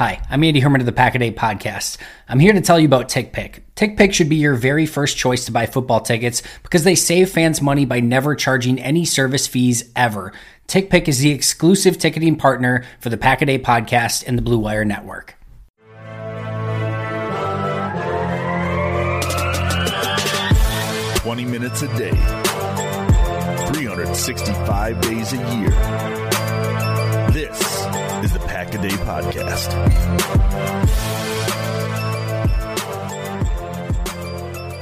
Hi, I'm Andy Herman of the Pack a Day podcast. I'm here to tell you about TickPick. TickPick should be your very first choice to buy football tickets because they save fans money by never charging any service fees ever. TickPick is the exclusive ticketing partner for the Pack a Day podcast and the Blue Wire Network. Twenty minutes a day, 365 days a year. This Podcast.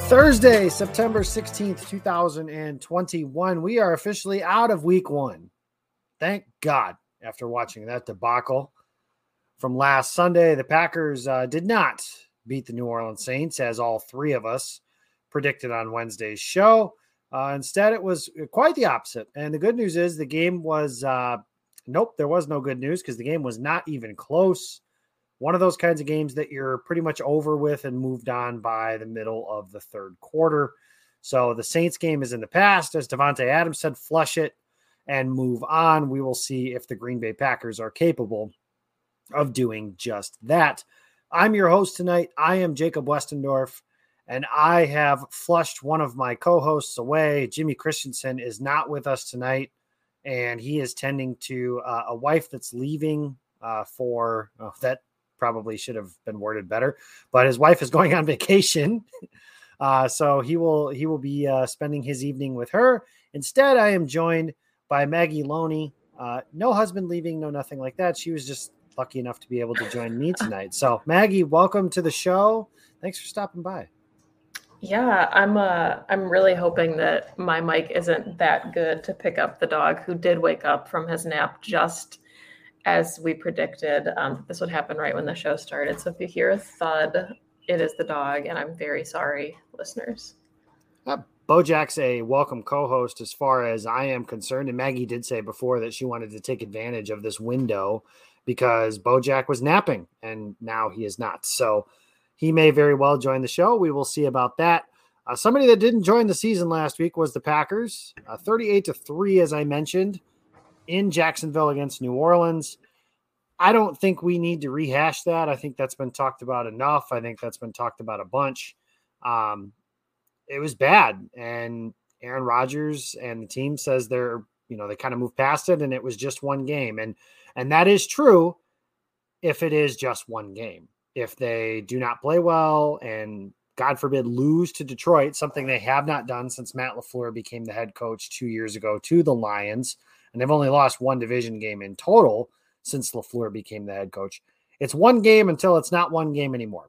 Thursday, September 16th, 2021. We are officially out of week one. Thank God after watching that debacle from last Sunday. The Packers uh, did not beat the New Orleans Saints, as all three of us predicted on Wednesday's show. Uh, instead, it was quite the opposite. And the good news is the game was uh, Nope, there was no good news because the game was not even close. One of those kinds of games that you're pretty much over with and moved on by the middle of the third quarter. So the Saints game is in the past. As Davante Adams said, flush it and move on. We will see if the Green Bay Packers are capable of doing just that. I'm your host tonight. I am Jacob Westendorf, and I have flushed one of my co hosts away. Jimmy Christensen is not with us tonight and he is tending to uh, a wife that's leaving uh, for oh, that probably should have been worded better, but his wife is going on vacation. Uh, so he will he will be uh, spending his evening with her. Instead, I am joined by Maggie Loney. Uh, no husband leaving, no nothing like that. She was just lucky enough to be able to join me tonight. So Maggie, welcome to the show. Thanks for stopping by. Yeah, I'm uh I'm really hoping that my mic isn't that good to pick up the dog who did wake up from his nap just as we predicted. Um, this would happen right when the show started. So if you hear a thud, it is the dog, and I'm very sorry, listeners. Uh, Bojack's a welcome co-host as far as I am concerned, and Maggie did say before that she wanted to take advantage of this window because Bojack was napping, and now he is not. So he may very well join the show. We will see about that. Uh, somebody that didn't join the season last week was the Packers, uh, 38 to 3, as I mentioned, in Jacksonville against New Orleans. I don't think we need to rehash that. I think that's been talked about enough. I think that's been talked about a bunch. Um, it was bad. And Aaron Rodgers and the team says they're, you know, they kind of moved past it and it was just one game. And and that is true if it is just one game if they do not play well and God forbid lose to Detroit, something they have not done since Matt LaFleur became the head coach two years ago to the Lions. And they've only lost one division game in total since LaFleur became the head coach. It's one game until it's not one game anymore.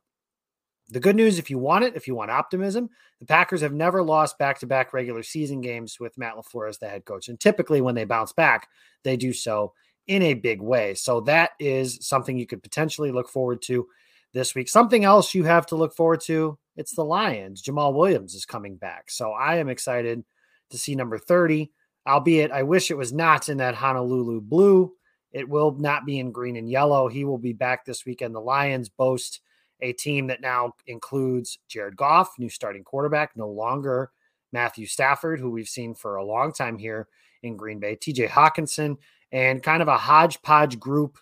The good news, if you want it, if you want optimism, the Packers have never lost back to back regular season games with Matt LaFleur as the head coach. And typically, when they bounce back, they do so in a big way. So that is something you could potentially look forward to this week. Something else you have to look forward to it's the Lions. Jamaal Williams is coming back. So I am excited to see number 30, albeit I wish it was not in that Honolulu blue. It will not be in green and yellow. He will be back this weekend. The Lions boast a team that now includes Jared Goff, new starting quarterback, no longer Matthew Stafford, who we've seen for a long time here in Green Bay, TJ Hockenson, and kind of a hodgepodge group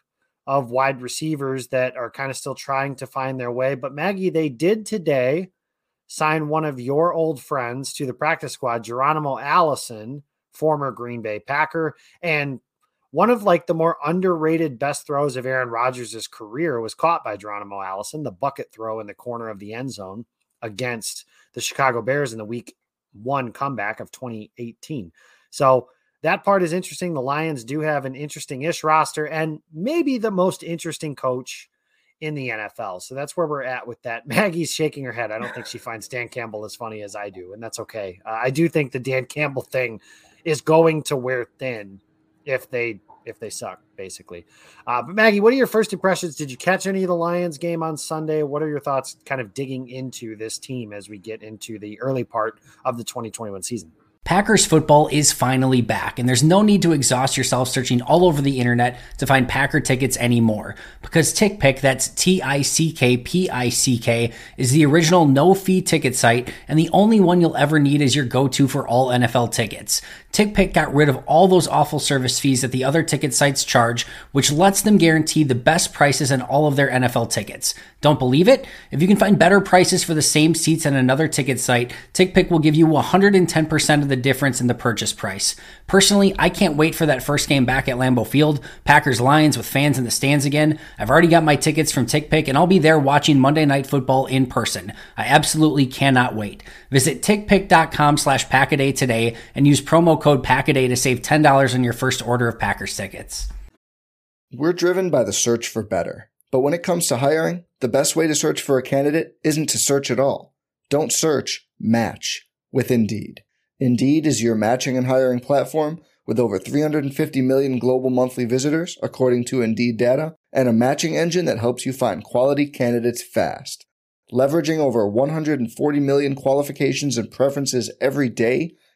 of wide receivers that are kind of still trying to find their way. But Maggie, they did today sign one of your old friends to the practice squad, Geronimo Allison, former Green Bay Packer. And one of like the more underrated best throws of Aaron Rodgers' career was caught by Geronimo Allison, the bucket throw in the corner of the end zone against the Chicago Bears in the week one comeback of 2018. So that part is interesting. The Lions do have an interesting ish roster and maybe the most interesting coach in the NFL. So that's where we're at with that. Maggie's shaking her head. I don't think she finds Dan Campbell as funny as I do, and that's okay. Uh, I do think the Dan Campbell thing is going to wear thin if they if they suck, basically. Uh, but Maggie, what are your first impressions? Did you catch any of the Lions game on Sunday? What are your thoughts, kind of digging into this team as we get into the early part of the 2021 season? Packers football is finally back, and there's no need to exhaust yourself searching all over the internet to find Packer tickets anymore. Because TickPick, that's T I C K P I C K, is the original no fee ticket site and the only one you'll ever need as your go to for all NFL tickets. TickPick got rid of all those awful service fees that the other ticket sites charge, which lets them guarantee the best prices on all of their NFL tickets. Don't believe it? If you can find better prices for the same seats on another ticket site, TickPick will give you 110% of the difference in the purchase price. Personally, I can't wait for that first game back at Lambeau Field, Packers Lions with fans in the stands again. I've already got my tickets from TickPick and I'll be there watching Monday Night Football in person. I absolutely cannot wait. Visit tickpick.com slash packaday today and use promo code packaday to save $10 on your first order of Packers tickets. We're driven by the search for better. But when it comes to hiring, the best way to search for a candidate isn't to search at all. Don't search, match with Indeed. Indeed is your matching and hiring platform with over 350 million global monthly visitors, according to Indeed data, and a matching engine that helps you find quality candidates fast. Leveraging over 140 million qualifications and preferences every day,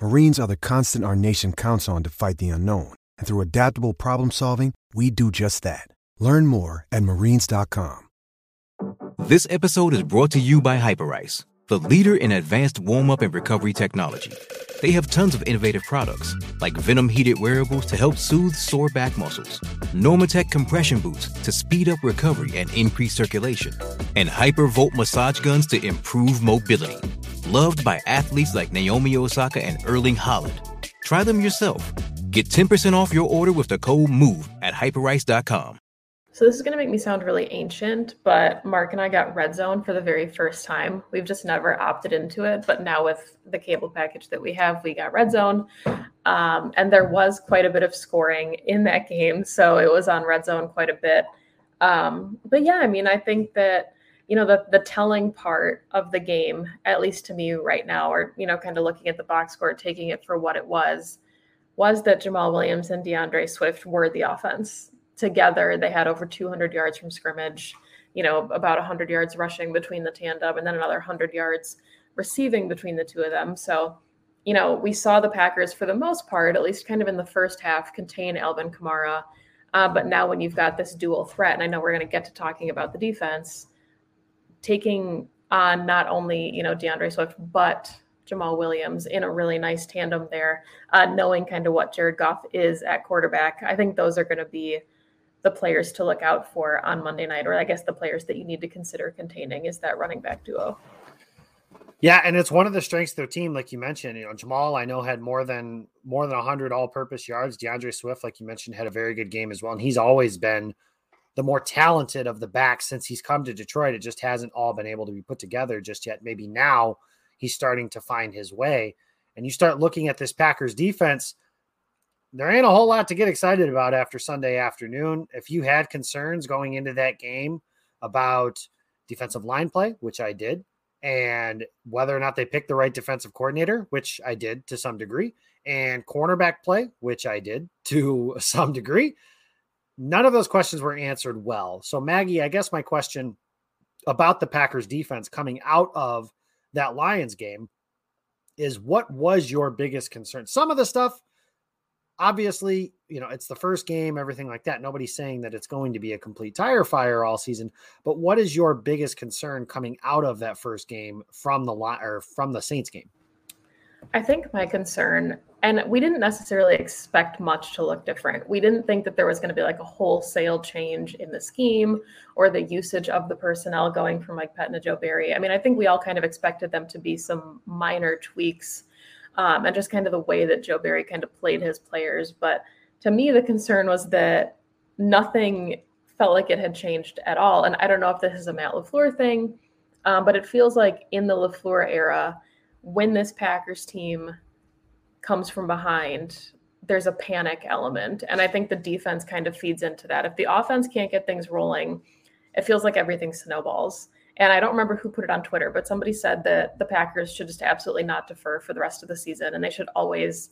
Marines are the constant our nation counts on to fight the unknown. And through adaptable problem solving, we do just that. Learn more at marines.com. This episode is brought to you by Hyperice, the leader in advanced warm up and recovery technology. They have tons of innovative products, like Venom heated wearables to help soothe sore back muscles, Normatec compression boots to speed up recovery and increase circulation, and Hypervolt massage guns to improve mobility. Loved by athletes like Naomi Osaka and Erling Haaland. Try them yourself. Get 10% off your order with the code MOVE at hyperice.com. So this is going to make me sound really ancient, but Mark and I got Red Zone for the very first time. We've just never opted into it, but now with the cable package that we have, we got Red Zone. Um, and there was quite a bit of scoring in that game, so it was on Red Zone quite a bit. Um, but yeah, I mean, I think that you know the the telling part of the game, at least to me right now, or you know, kind of looking at the box score, taking it for what it was, was that Jamaal Williams and DeAndre Swift were the offense. Together they had over 200 yards from scrimmage you know about 100 yards rushing between the tandem and then another 100 yards receiving between the two of them. So you know we saw the packers for the most part at least kind of in the first half contain alvin kamara. Uh, but now when you've got this dual threat and i know we're going to get to talking about the defense taking on not only you know d'andre swift but Jamaal Williams in a really nice tandem there, uh, knowing kind of what Jared Goff is at quarterback. I think those are going to be the players to look out for on Monday night, or I guess the players that you need to consider containing is that running back duo. Yeah, and it's one of the strengths of their team, like you mentioned. You know, Jamaal I know had more than more than hundred all-purpose yards. DeAndre Swift, like you mentioned, had a very good game as well, and he's always been the more talented of the backs since he's come to Detroit. It just hasn't all been able to be put together just yet. Maybe now he's starting to find his way. And you start looking at this Packers defense there ain't a whole lot to get excited about after Sunday afternoon. If you had concerns going into that game about defensive line play, which I did, and whether or not they picked the right defensive coordinator, which I did to some degree, and cornerback play, which I did to some degree, none of those questions were answered well. So, Maggie, I guess my question about the Packers defense coming out of that Lions game is what was your biggest concern? Some of the stuff obviously, you know, it's the first game, everything like that. Nobody's saying that it's going to be a complete tire fire all season. But what is your biggest concern coming out of that first game from the or from the Saints game? I think my concern, and we didn't necessarily expect much to look different. We didn't think that there was going to be like a wholesale change in the scheme or the usage of the personnel going from Mike Pettine to Joe Barry. I mean, I think we all kind of expected them to be some minor tweaks um, and just kind of the way that Joe Barry kind of played his players. But to me, the concern was that nothing felt like it had changed at all. And I don't know if this is a Matt LaFleur thing, um, but it feels like in the LaFleur era, when this Packers team comes from behind, there's a panic element. And I think the defense kind of feeds into that. If the offense can't get things rolling, it feels like everything snowballs. And I don't remember who put it on Twitter, but somebody said that the Packers should just absolutely not defer for the rest of the season and they should always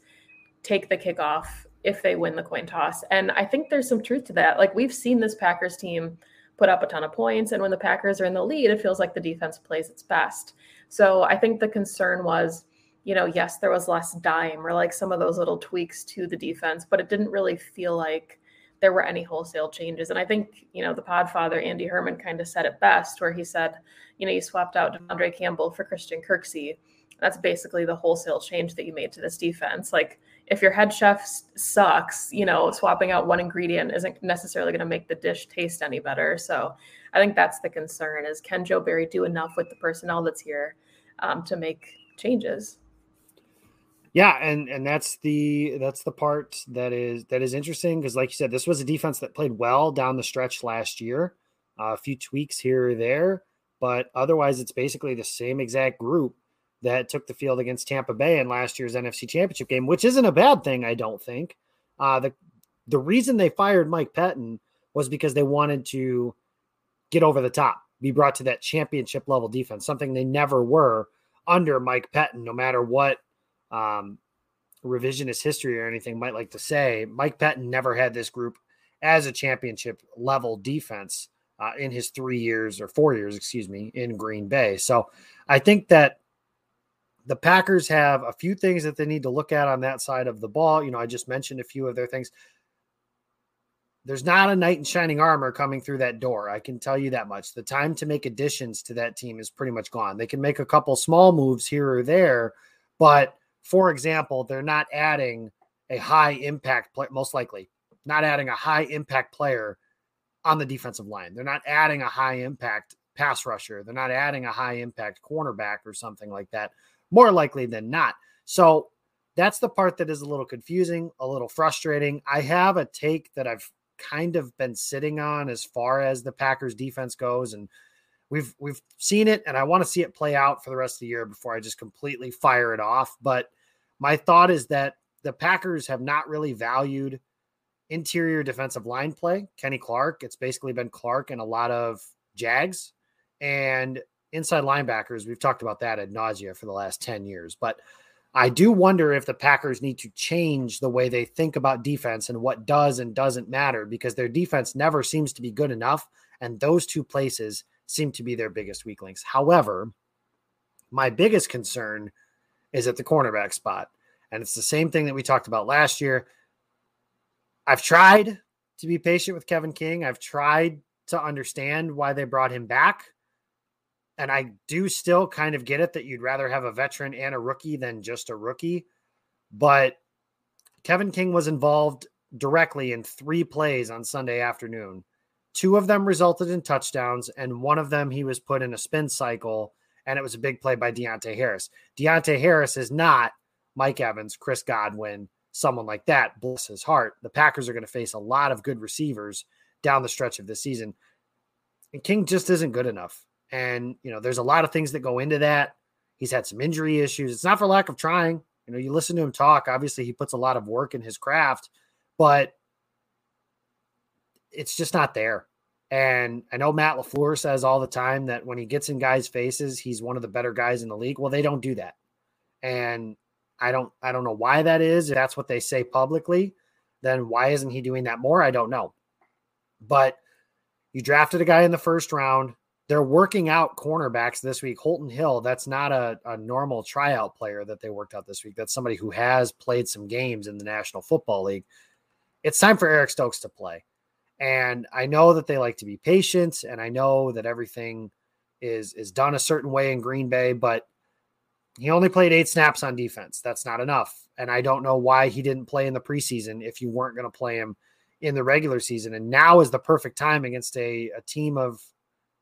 take the kickoff if they win the coin toss. And I think there's some truth to that. Like we've seen this Packers team put up a ton of points. And when the Packers are in the lead, it feels like the defense plays its best. So I think the concern was, you know, yes, there was less dime or like some of those little tweaks to the defense, but it didn't really feel like there were any wholesale changes. And I think, you know, the podfather, Andy Herman, kind of said it best, where he said, you know, you swapped out De'Vondre Campbell for Christian Kirksey. That's basically the wholesale change that you made to this defense. Like, if your head chef sucks, you know, swapping out one ingredient isn't necessarily going to make the dish taste any better. So I think that's the concern is can Joe Barry do enough with the personnel that's here um, to make changes? Yeah, and and that's the that's the part that is that is interesting because, like you said, this was a defense that played well down the stretch last year. Uh, a few tweaks here or there, but otherwise, it's basically the same exact group that took the field against Tampa Bay in last year's NFC Championship game, which isn't a bad thing, I don't think. Uh, the the reason they fired Mike Pettine was because they wanted to get over the top, be brought to that championship level defense, something they never were under Mike Pettine, no matter what um, revisionist history or anything might like to say, Mike Pettine never had this group as a championship level defense uh, in his three years or four years, excuse me, in Green Bay. So I think that the Packers have a few things that they need to look at on that side of the ball. You know, I just mentioned a few of their things. There's not a knight in shining armor coming through that door. I can tell you that much. The time to make additions to that team is pretty much gone. They can make a couple small moves here or there, but for example, they're not adding a high impact player, most likely not adding a high impact player on the defensive line. They're not adding a high impact pass rusher. They're not adding a high impact cornerback or something like that, more likely than not. So that's the part that is a little confusing, a little frustrating. I have a take that I've kind of been sitting on as far as the Packers defense goes and we've we've seen it and I want to see it play out for the rest of the year before I just completely fire it off. But my thought is that the Packers have not really valued interior defensive line play. Kenny Clark, it's basically been Clark and a lot of Jags and inside linebackers. We've talked about that ad nausea for the last 10 years. But I do wonder if the Packers need to change the way they think about defense and what does and doesn't matter because their defense never seems to be good enough. And those two places seem to be their biggest weak links. However, my biggest concern is at the cornerback spot. And it's the same thing that we talked about last year. I've tried to be patient with Kevin King. I've tried to understand why they brought him back. And I do still kind of get it that you'd rather have a veteran and a rookie than just a rookie. But Kevin King was involved directly in three plays on Sunday afternoon Two of them resulted in touchdowns, and one of them he was put in a spin cycle, and it was a big play by Deonte Harris. Deonte Harris is not Mike Evans, Chris Godwin, someone like that. Bless his heart. The Packers are going to face a lot of good receivers down the stretch of the season. And King just isn't good enough. And, you know, there's a lot of things that go into that. He's had some injury issues. It's not for lack of trying. You know, you listen to him talk, obviously he puts a lot of work in his craft, but it's just not there. And I know Matt LaFleur says all the time that when he gets in guys' faces, he's one of the better guys in the league. Well, they don't do that. And I don't I don't know why that is. If that's what they say publicly, then why isn't he doing that more? I don't know. But you drafted a guy in the first round. They're working out cornerbacks this week. Holton Hill, that's not a, a normal tryout player that they worked out this week. That's somebody who has played some games in the National Football League. It's time for Eric Stokes to play. And I know that they like to be patient, and I know that everything is is done a certain way in Green Bay, but he only played eight snaps on defense. That's not enough. And I don't know why he didn't play in the preseason if you weren't going to play him in the regular season. And now is the perfect time against a, a team of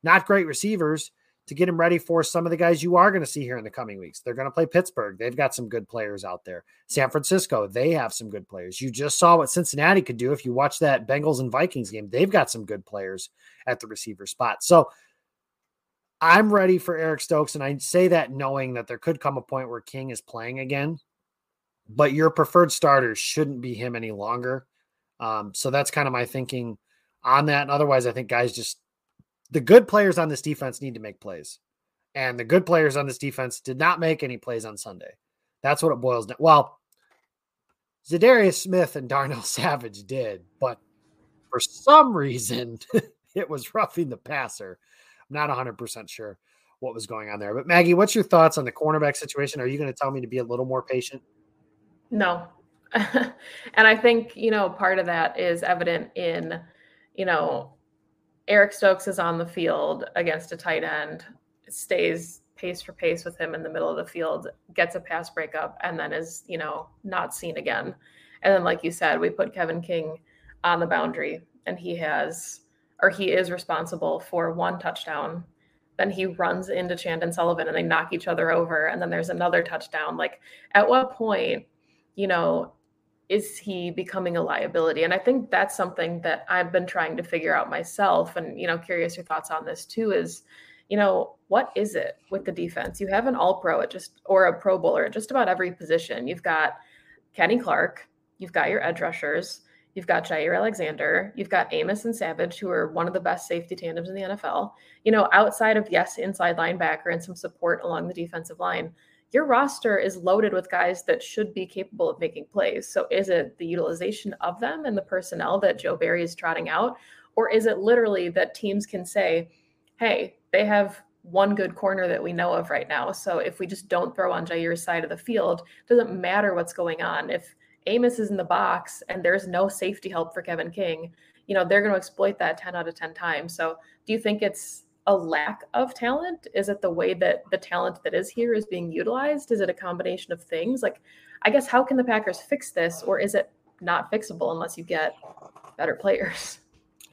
not great receivers to get him ready for some of the guys you are going to see here in the coming weeks. They're going to play Pittsburgh. They've got some good players out there. San Francisco, they have some good players. You just saw what Cincinnati could do if you watch that Bengals and Vikings game. They've got some good players at the receiver spot. So I'm ready for Eric Stokes. And I say that knowing that there could come a point where King is playing again, but your preferred starter shouldn't be him any longer. Um, so that's kind of my thinking on that. And otherwise, I think guys just the good players on this defense need to make plays. And the good players on this defense did not make any plays on Sunday. That's what it boils down. Well, Za'Darius Smith and Darnell Savage did, but for some reason, it was roughing the passer. I'm not 100% sure what was going on there. But Maggie, what's your thoughts on the cornerback situation? Are you going to tell me to be a little more patient? No. and I think, you know, part of that is evident in, you know, Eric Stokes is on the field against a tight end, stays pace for pace with him in the middle of the field, gets a pass breakup, and then is, you know, not seen again. And then, like you said, we put Kevin King on the boundary, and he has, or he is responsible for one touchdown. Then he runs into Chandon Sullivan and they knock each other over. And then there's another touchdown. Like, at what point, you know, is he becoming a liability? And I think that's something that I've been trying to figure out myself. And, you know, curious your thoughts on this too is, you know, what is it with the defense? You have an all pro at just, or a pro bowler at just about every position. You've got Kenny Clark, you've got your edge rushers, you've got Jaire Alexander, you've got Amos and Savage, who are one of the best safety tandems in the NFL. You know, outside of, yes, inside linebacker and some support along the defensive line your roster is loaded with guys that should be capable of making plays. So is it the utilization of them and the personnel that Joe Barry is trotting out? Or is it literally that teams can say, hey, they have one good corner that we know of right now. So if we just don't throw on Jaire's side of the field, doesn't matter what's going on. If Amos is in the box and there's no safety help for Kevin King, you know, they're going to exploit that 10 out of 10 times. So do you think it's a lack of talent? Is it the way that the talent that is here is being utilized? Is it a combination of things? Like, I guess, how can the Packers fix this, or is it not fixable unless you get better players?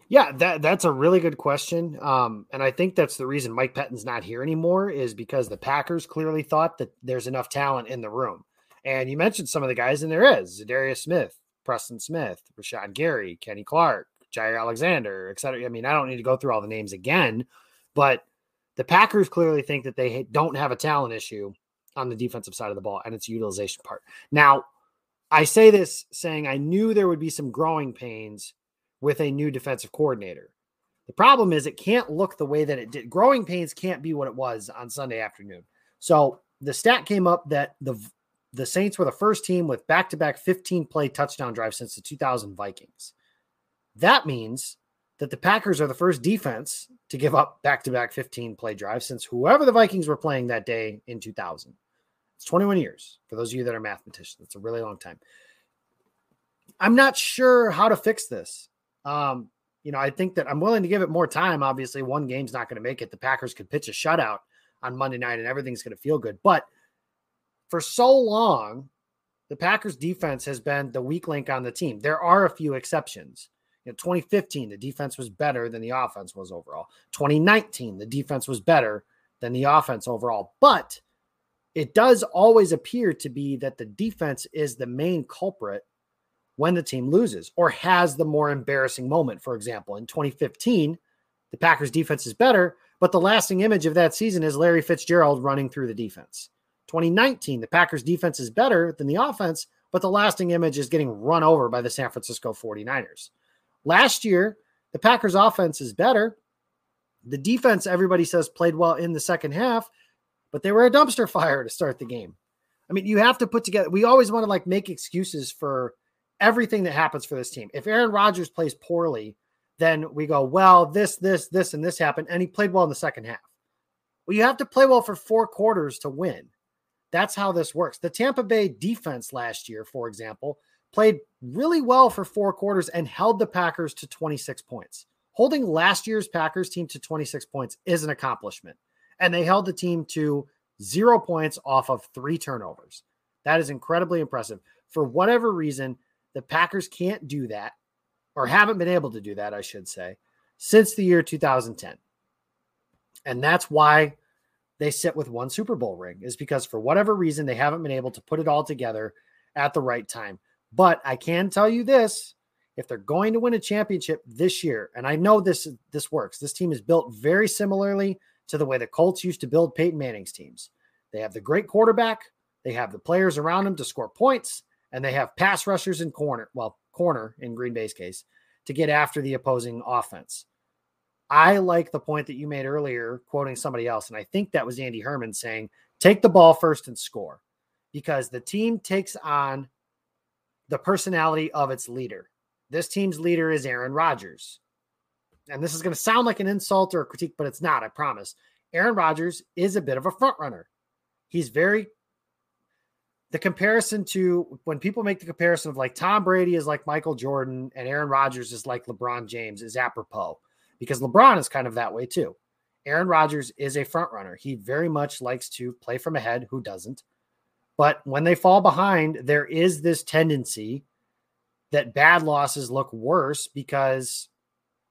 Yeah, that that's a really good question. Um, and I think that's the reason Mike Pettine's not here anymore is because the Packers clearly thought that there's enough talent in the room. And you mentioned some of the guys, and there is Za'Darius Smith, Preston Smith, Rashan Gary, Kenny Clark, Jaire Alexander, et cetera. I mean, I don't need to go through all the names again, but the Packers clearly think that they don't have a talent issue on the defensive side of the ball and its utilization part. Now, I say this saying I knew there would be some growing pains with a new defensive coordinator. The problem is it can't look the way that it did. Growing pains can't be what it was on Sunday afternoon. So the stat came up that the the Saints were the first team with back-to-back 15 play touchdown drives since the 2000 Vikings. That means that the Packers are the first defense to give up back to back 15 play drives since whoever the Vikings were playing that day in 2000. It's 21 years for those of you that are mathematicians. It's a really long time. I'm not sure how to fix this. Um, you know, I think that I'm willing to give it more time. Obviously, one game's not going to make it. The Packers could pitch a shutout on Monday night and everything's going to feel good. But for so long, the Packers defense has been the weak link on the team. There are a few exceptions. You know, 2015, the defense was better than the offense was overall. 2019, the defense was better than the offense overall. But it does always appear to be that the defense is the main culprit when the team loses or has the more embarrassing moment. For example, in 2015, the Packers defense is better, but the lasting image of that season is Larry Fitzgerald running through the defense. 2019, the Packers defense is better than the offense, but the lasting image is getting run over by the San Francisco 49ers. Last year, the Packers offense is better. The defense, everybody says, played well in the second half, but they were a dumpster fire to start the game. I mean, you have to put together, we always want to like make excuses for everything that happens for this team. If Aaron Rodgers plays poorly, then we go, well, this, this, this, and this happened. And he played well in the second half. Well, you have to play well for four quarters to win. That's how this works. The Tampa Bay defense last year, for example, played really well for four quarters and held the Packers to 26 points. Holding last year's Packers team to 26 points is an accomplishment. And they held the team to zero points off of three turnovers. That is incredibly impressive. For whatever reason, the Packers can't do that or haven't been able to do that, I should say, since the year 2010. And that's why they sit with one Super Bowl ring, is because for whatever reason, they haven't been able to put it all together at the right time. But I can tell you this if they're going to win a championship this year, and I know this this works, this team is built very similarly to the way the Colts used to build Peyton Manning's teams. They have the great quarterback, they have the players around him to score points, and they have pass rushers in corner, well, corner in Green Bay's case, to get after the opposing offense. I like the point that you made earlier, quoting somebody else, and I think that was Andy Herman saying, take the ball first and score because the team takes on the personality of its leader. This team's leader is Aaron Rodgers. And this is going to sound like an insult or a critique, but it's not, I promise. Aaron Rodgers is a bit of a front runner. He's very the comparison to when people make the comparison of like Tom Brady is like Michael Jordan and Aaron Rodgers is like LeBron James is apropos because LeBron is kind of that way too. Aaron Rodgers is a front runner. He very much likes to play from ahead. Who doesn't? But when they fall behind, there is this tendency that bad losses look worse because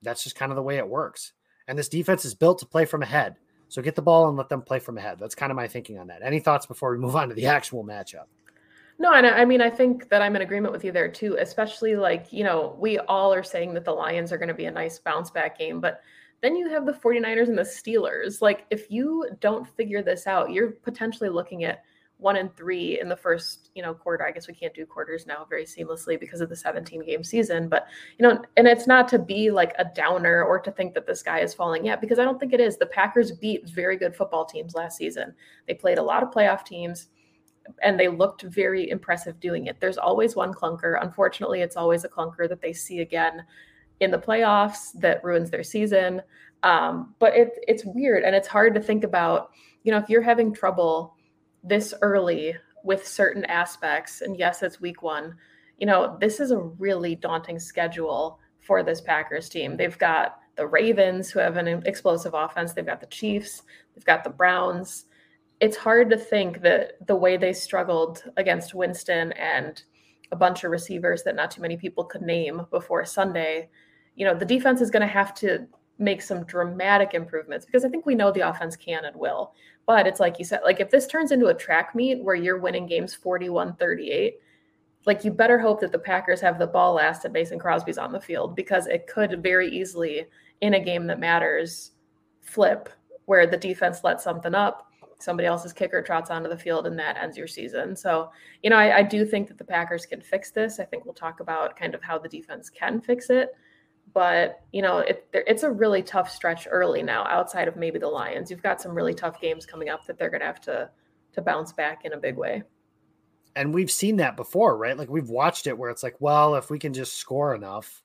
that's just kind of the way it works. And this defense is built to play from ahead. So get the ball and let them play from ahead. That's kind of my thinking on that. Any thoughts before we move on to the actual matchup? No, and I mean, I think that I'm in agreement with you there too, especially like, you know, we all are saying that the Lions are going to be a nice bounce back game, but then you have the 49ers and the Steelers. Like, if you don't figure this out, you're potentially looking at one and three in the first, you know, quarter. I guess we can't do quarters now very seamlessly because of the 17 game season. But, you know, and it's not to be like a downer or to think that the sky is falling yet, because I don't think it is. The Packers beat very good football teams last season. They played a lot of playoff teams and they looked very impressive doing it. There's always one clunker. Unfortunately, it's always a clunker that they see again in the playoffs that ruins their season. Um, but it, it's weird and it's hard to think about, you know, if you're having trouble this early with certain aspects, and yes, it's week one, you know, this is a really daunting schedule for this Packers team. They've got the Ravens, who have an explosive offense, they've got the Chiefs, they've got the Browns. It's hard to think that the way they struggled against Winston and a bunch of receivers that not too many people could name before Sunday, you know, the defense is going to have to make some dramatic improvements because I think we know the offense can and will. But it's like you said, like if this turns into a track meet where you're winning games 41 38, like you better hope that the Packers have the ball last and Mason Crosby's on the field because it could very easily, in a game that matters, flip where the defense lets something up. Somebody else's kicker trots onto the field and that ends your season. So, you know, I, I do think that the Packers can fix this. I think we'll talk about kind of how the defense can fix it but you know it, it's a really tough stretch early now outside of maybe the lions. You've got some really tough games coming up that they're going to have to to bounce back in a big way. And we've seen that before right? Like we've watched it where it's like well if we can just score enough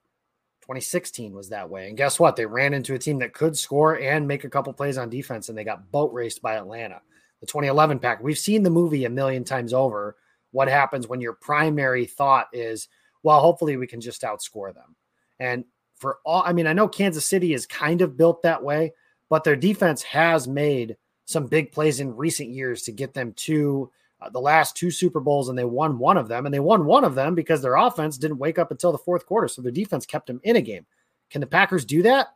2016 was that way. And guess what? They ran into a team that could score and make a couple plays on defense and they got boat raced by atlanta the 2011 pack. We've seen the movie a million times over. What happens when your primary thought is well hopefully we can just outscore them. And for all. I mean, I know Kansas City is kind of built that way, but their defense has made some big plays in recent years to get them to uh, the last two Super Bowls, and they won one of them. And they won one of them because their offense didn't wake up until the fourth quarter, so their defense kept them in a game. Can the Packers do that?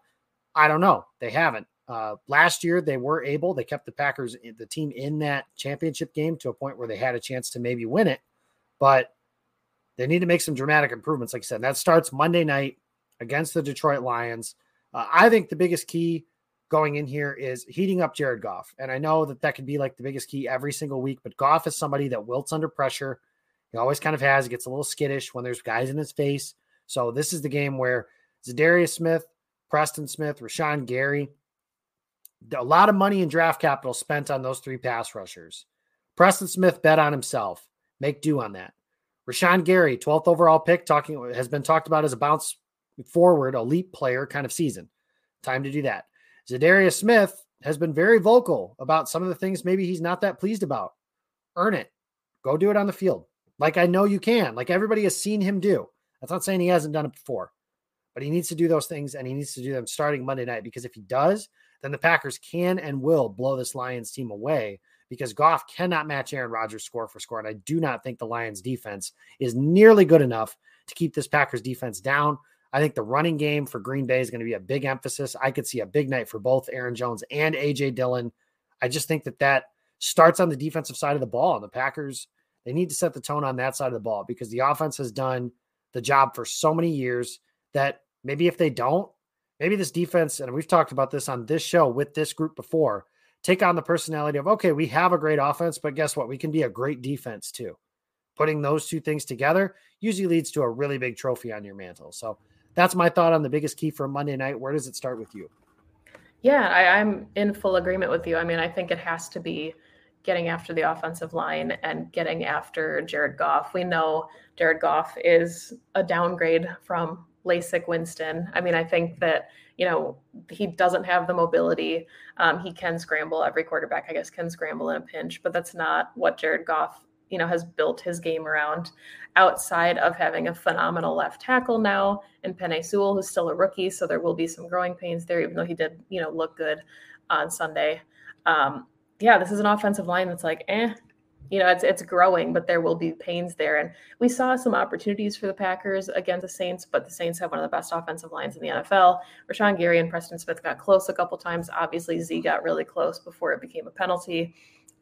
I don't know. They haven't. Uh, last year, they were able. They kept the Packers, the team, in that championship game to a point where they had a chance to maybe win it, but they need to make some dramatic improvements. Like I said, that starts Monday night against the Detroit Lions. Uh, I think the biggest key going in here is heating up Jared Goff. And I know that that could be like the biggest key every single week, but Goff is somebody that wilts under pressure. He always kind of has. He gets a little skittish when there's guys in his face. So this is the game where Za'Darius Smith, Preston Smith, Rashan Gary, a lot of money in draft capital spent on those three pass rushers. Preston Smith bet on himself. Make do on that. Rashan Gary, 12th overall pick, talking has been talked about as a bounce forward, elite player kind of season. Time to do that. Za'Darius Smith has been very vocal about some of the things maybe he's not that pleased about. Earn it. Go do it on the field. Like I know you can. Like everybody has seen him do. That's not saying he hasn't done it before, but he needs to do those things and he needs to do them starting Monday night because if he does, then the Packers can and will blow this Lions team away because Goff cannot match Aaron Rodgers score for score. And I do not think the Lions defense is nearly good enough to keep this Packers defense down. I think the running game for Green Bay is going to be a big emphasis. I could see a big night for both Aaron Jones and AJ Dillon. I just think that that starts on the defensive side of the ball. And the Packers, they need to set the tone on that side of the ball because the offense has done the job for so many years that maybe if they don't, maybe this defense, and we've talked about this on this show with this group before, take on the personality of, okay, we have a great offense, but guess what? We can be a great defense too. Putting those two things together usually leads to a really big trophy on your mantle. So that's my thought on the biggest key for Monday night. Where does it start with you? Yeah, I, I'm in full agreement with you. I mean, I think it has to be getting after the offensive line and getting after Jared Goff. We know Jared Goff is a downgrade from Jameis Winston. I mean, I think that, you know, he doesn't have the mobility. Um, he can scramble. Every quarterback, I guess, can scramble in a pinch, but that's not what Jared Goff, you know, has built his game around outside of having a phenomenal left tackle now and Penei Sewell, who's still a rookie. So there will be some growing pains there, even though he did, you know, look good on Sunday. Um, yeah, this is an offensive line that's like, eh, you know, it's it's growing, but there will be pains there. And we saw some opportunities for the Packers against the Saints, but the Saints have one of the best offensive lines in the NFL. Rashan Gary and Preston Smith got close a couple times. Obviously, Z got really close before it became a penalty.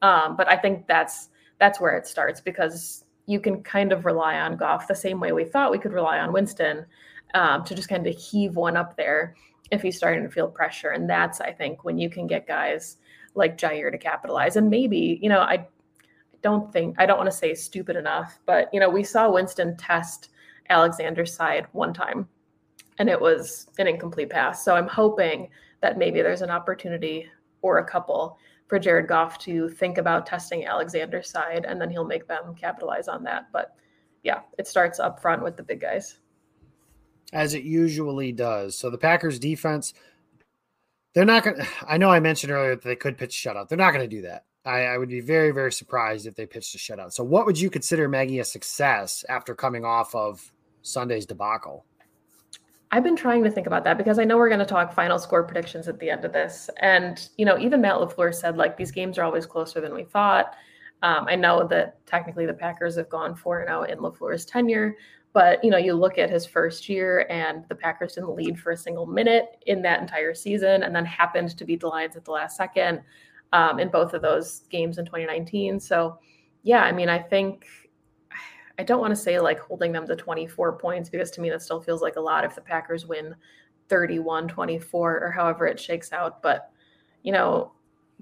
Um, but I think that's that's where it starts because you can kind of rely on Goff the same way we thought we could rely on Winston um, to just kind of heave one up there if he's starting to feel pressure. And that's I think when you can get guys like Jaire to capitalize. And maybe, you know, I don't think I don't want to say stupid enough, but you know, we saw Winston test Alexander's side one time and it was an incomplete pass. So I'm hoping that maybe there's an opportunity or a couple for Jared Goff to think about testing Alexander's side and then he'll make them capitalize on that. But yeah, it starts up front with the big guys. As it usually does. So the Packers defense, they're not going to, I know I mentioned earlier that they could pitch shutout. They're not going to do that. I, I, would be very, very surprised if they pitched a shutout. So, what would you consider, Maggie, a success after coming off of Sunday's debacle? I've been trying to think about that because I know we're going to talk final score predictions at the end of this. And, you know, even Matt LaFleur said, like, these games are always closer than we thought. Um, I know that technically the Packers have gone 4 0 in LaFleur's tenure, but, you know, you look at his first year and the Packers didn't lead for a single minute in that entire season and then happened to beat the Lions at the last second um, in both of those games in 2019. So, yeah, I mean, I think I don't want to say like holding them to 24 points because to me that still feels like a lot if the Packers win 31 24 or however it shakes out. But, you know,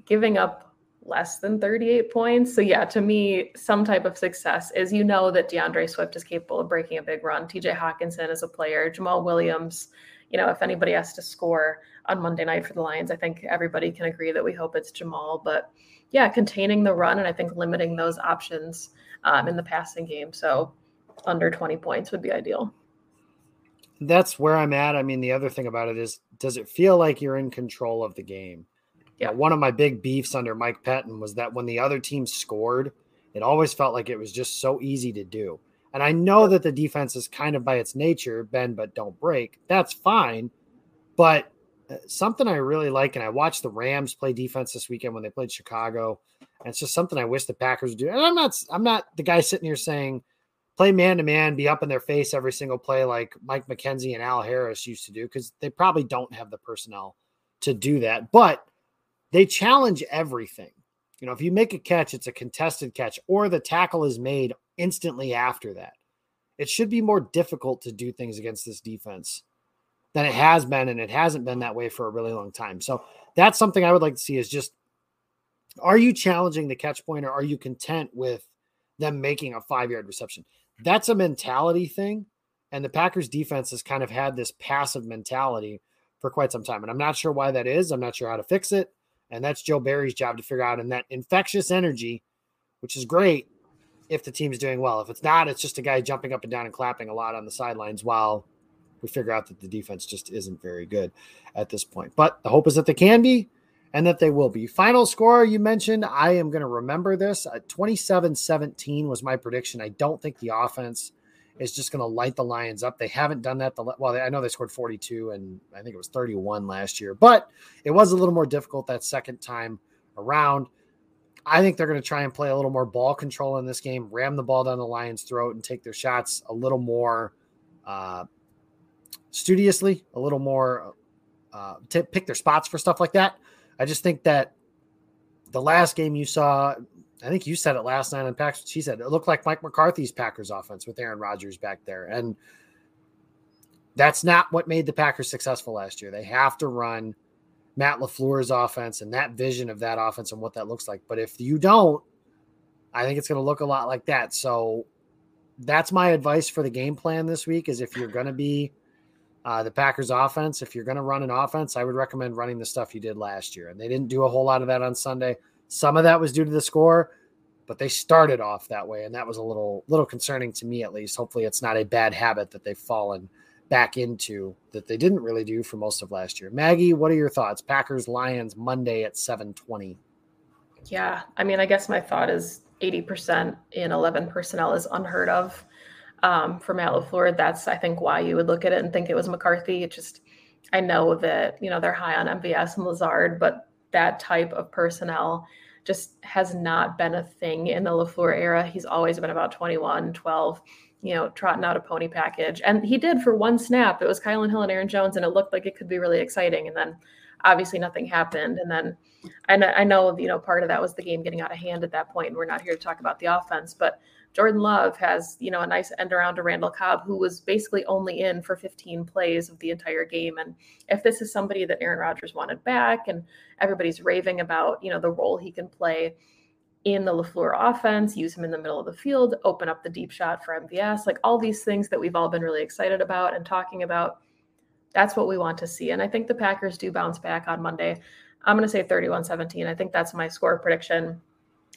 giving up less than 38 points. So, yeah, to me, some type of success is you know that DeAndre Swift is capable of breaking a big run. TJ Hockenson is a player, Jamaal Williams you know, if anybody has to score on Monday night for the Lions, I think everybody can agree that we hope it's Jamaal. But yeah, containing the run and I think limiting those options um, in the passing game. So under 20 points would be ideal. That's where I'm at. I mean, the other thing about it is, does it feel like you're in control of the game? Yeah. one of my big beefs under Mike Pettine was that when the other team scored, it always felt like it was just so easy to do. And I know that the defense is kind of by its nature bend but don't break. That's fine. But uh, something I really like, and I watched the Rams play defense this weekend when they played Chicago. And it's just something I wish the Packers would do. And I'm not I'm not the guy sitting here saying play man to man, be up in their face every single play like Mike McKenzie and Al Harris used to do, because they probably don't have the personnel to do that. But they challenge everything. You know, if you make a catch, it's a contested catch, or the tackle is made instantly after that. It should be more difficult to do things against this defense than it has been, and it hasn't been that way for a really long time. So that's something I would like to see is just are you challenging the catch point or are you content with them making a five yard reception? That's a mentality thing. And the Packers defense has kind of had this passive mentality for quite some time. And I'm not sure why that is. I'm not sure how to fix it. And that's Joe Barry's job to figure out. And that infectious energy, which is great if the team's doing well. If it's not, it's just a guy jumping up and down and clapping a lot on the sidelines while we figure out that the defense just isn't very good at this point. But the hope is that they can be and that they will be. Final score you mentioned, I am going to remember this. Uh, 27 17 was my prediction. I don't think the offense is just going to light the Lions up. They haven't done that. The, well, I know they scored 42 and I think it was 31 last year, but it was a little more difficult that second time around. I think they're going to try and play a little more ball control in this game, ram the ball down the Lions' throat, and take their shots a little more uh, studiously, a little more uh, to pick their spots for stuff like that. I just think that the last game you saw, I think you said it last night on Packers. She said it looked like Mike McCarthy's Packers offense with Aaron Rodgers back there. And that's not what made the Packers successful last year. They have to run Matt LaFleur's offense and that vision of that offense and what that looks like. But if you don't, I think it's going to look a lot like that. So that's my advice for the game plan this week is if you're going to be uh, the Packers offense, if you're going to run an offense, I would recommend running the stuff you did last year. And they didn't do a whole lot of that on Sunday. Some of that was due to the score, but they started off that way, and that was a little little concerning to me at least. Hopefully, it's not a bad habit that they've fallen back into that they didn't really do for most of last year. Maggie, what are your thoughts? Packers Lions Monday at 7:20. Yeah, I mean, I guess my thought is 80% in 11 personnel is unheard of um, for Matt LaFleur. That's, I think, why you would look at it and think it was McCarthy. It just, I know that, you know, they're high on MVS and Lazard, but that type of personnel just has not been a thing in the LaFleur era. He's always been about 21, 12, you know, trotting out a pony package. And he did for one snap. It was Kylin Hill and Aaron Jones, and it looked like it could be really exciting. And then obviously nothing happened. And then I I know, you know, part of that was the game getting out of hand at that point. And we're not here to talk about the offense, but Jordan Love has, you know, a nice end around to Randall Cobb, who was basically only in for 15 plays of the entire game. And if this is somebody that Aaron Rodgers wanted back and everybody's raving about, you know, the role he can play in the LaFleur offense, use him in the middle of the field, open up the deep shot for MVS, like all these things that we've all been really excited about and talking about. That's what we want to see. And I think the Packers do bounce back on Monday. I'm going to say 31 17. I think that's my score prediction.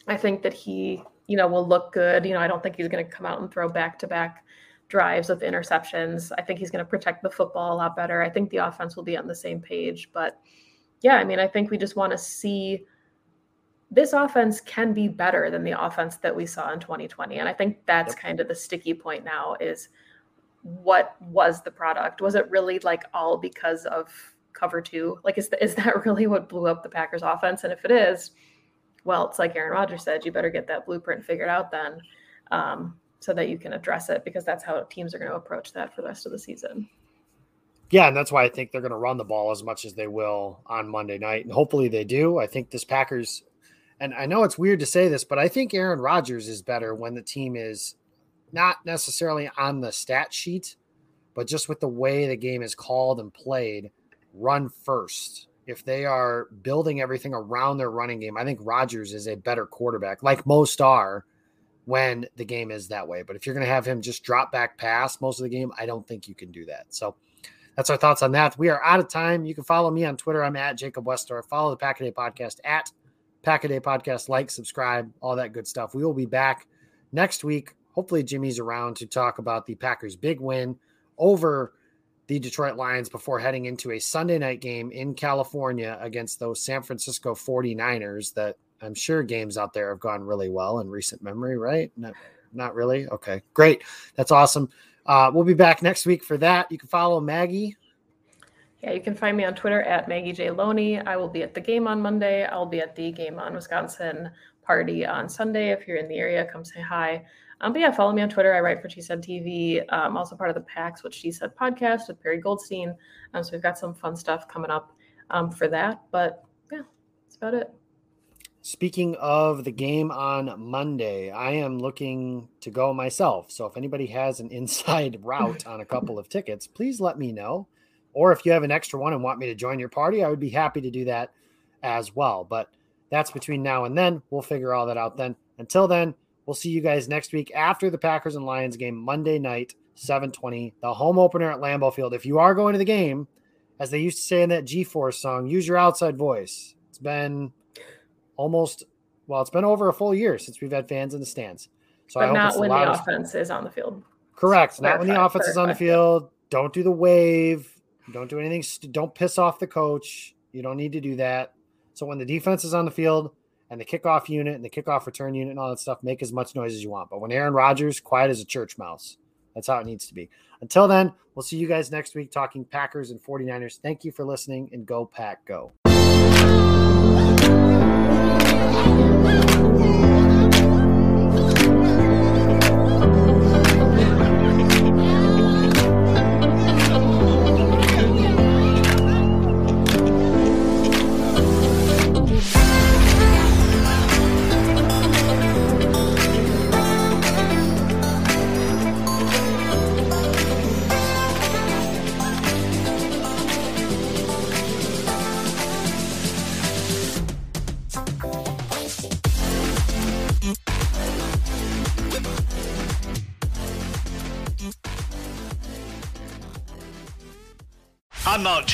I think that he you know, will look good. You know, I don't think he's going to come out and throw back to back drives with interceptions. I think he's going to protect the football a lot better. I think the offense will be on the same page. But yeah, I mean, I think we just want to see this offense can be better than the offense that we saw in 2020. And I think that's yep. kind of the sticky point now is what was the product? Was it really like all because of cover two? Like, is, the, is that really what blew up the Packers offense? And if it is, well, it's like Aaron Rodgers said, you better get that blueprint figured out then um, so that you can address it because that's how teams are going to approach that for the rest of the season. Yeah, and that's why I think they're going to run the ball as much as they will on Monday night. And hopefully they do. I think this Packers, and I know it's weird to say this, but I think Aaron Rodgers is better when the team is not necessarily on the stat sheet, but just with the way the game is called and played, run first if they are building everything around their running game, I think Rodgers is a better quarterback, like most are when the game is that way. But if you're going to have him just drop back pass most of the game, I don't think you can do that. So that's our thoughts on that. We are out of time. You can follow me on Twitter. I'm at Jacob Westor. Follow the Packaday Podcast at Packaday Podcast. Like, subscribe, all that good stuff. We will be back next week. Hopefully, Jimmy's around to talk about the Packers' big win over the Detroit Lions before heading into a Sunday night game in California against those San Francisco 49ers that I'm sure games out there have gone really well in recent memory, right? Not, not really. Okay, great. That's awesome. Uh, we'll be back next week for that. You can follow Maggie. Yeah, you can find me on Twitter at Maggie J. Loney. I will be at the game on Monday. I'll be at the game on Wisconsin party on Sunday. If you're in the area, come say hi. Um, but yeah, follow me on Twitter. I write for She TV. I'm um, also part of the PAX, which She podcast with Perry Goldstein. Um, so we've got some fun stuff coming up um, for that. But yeah, that's about it. Speaking of the game on Monday, I am looking to go myself. So if anybody has an inside route on a couple of tickets, please let me know Or if you have an extra one and want me to join your party, I would be happy to do that as well. But that's between now and then. We'll figure all that out then. Until then, we'll see you guys next week after the Packers and Lions game Monday night, 720, the home opener at Lambeau Field. If you are going to the game, as they used to say in that G Force song, use your outside voice. It's been almost well, it's been over a full year since we've had fans in the stands. So but not when the offense is on the field. Correct. Not when the offense is on the field. Don't do the wave. Don't do anything. Don't piss off the coach. You don't need to do that. So when the defense is on the field and the kickoff unit and the kickoff return unit and all that stuff, make as much noise as you want. But when Aaron Rodgers, quiet as a church mouse. That's how it needs to be. Until then, we'll see you guys next week talking Packers and 49ers. Thank you for listening and go Pack Go.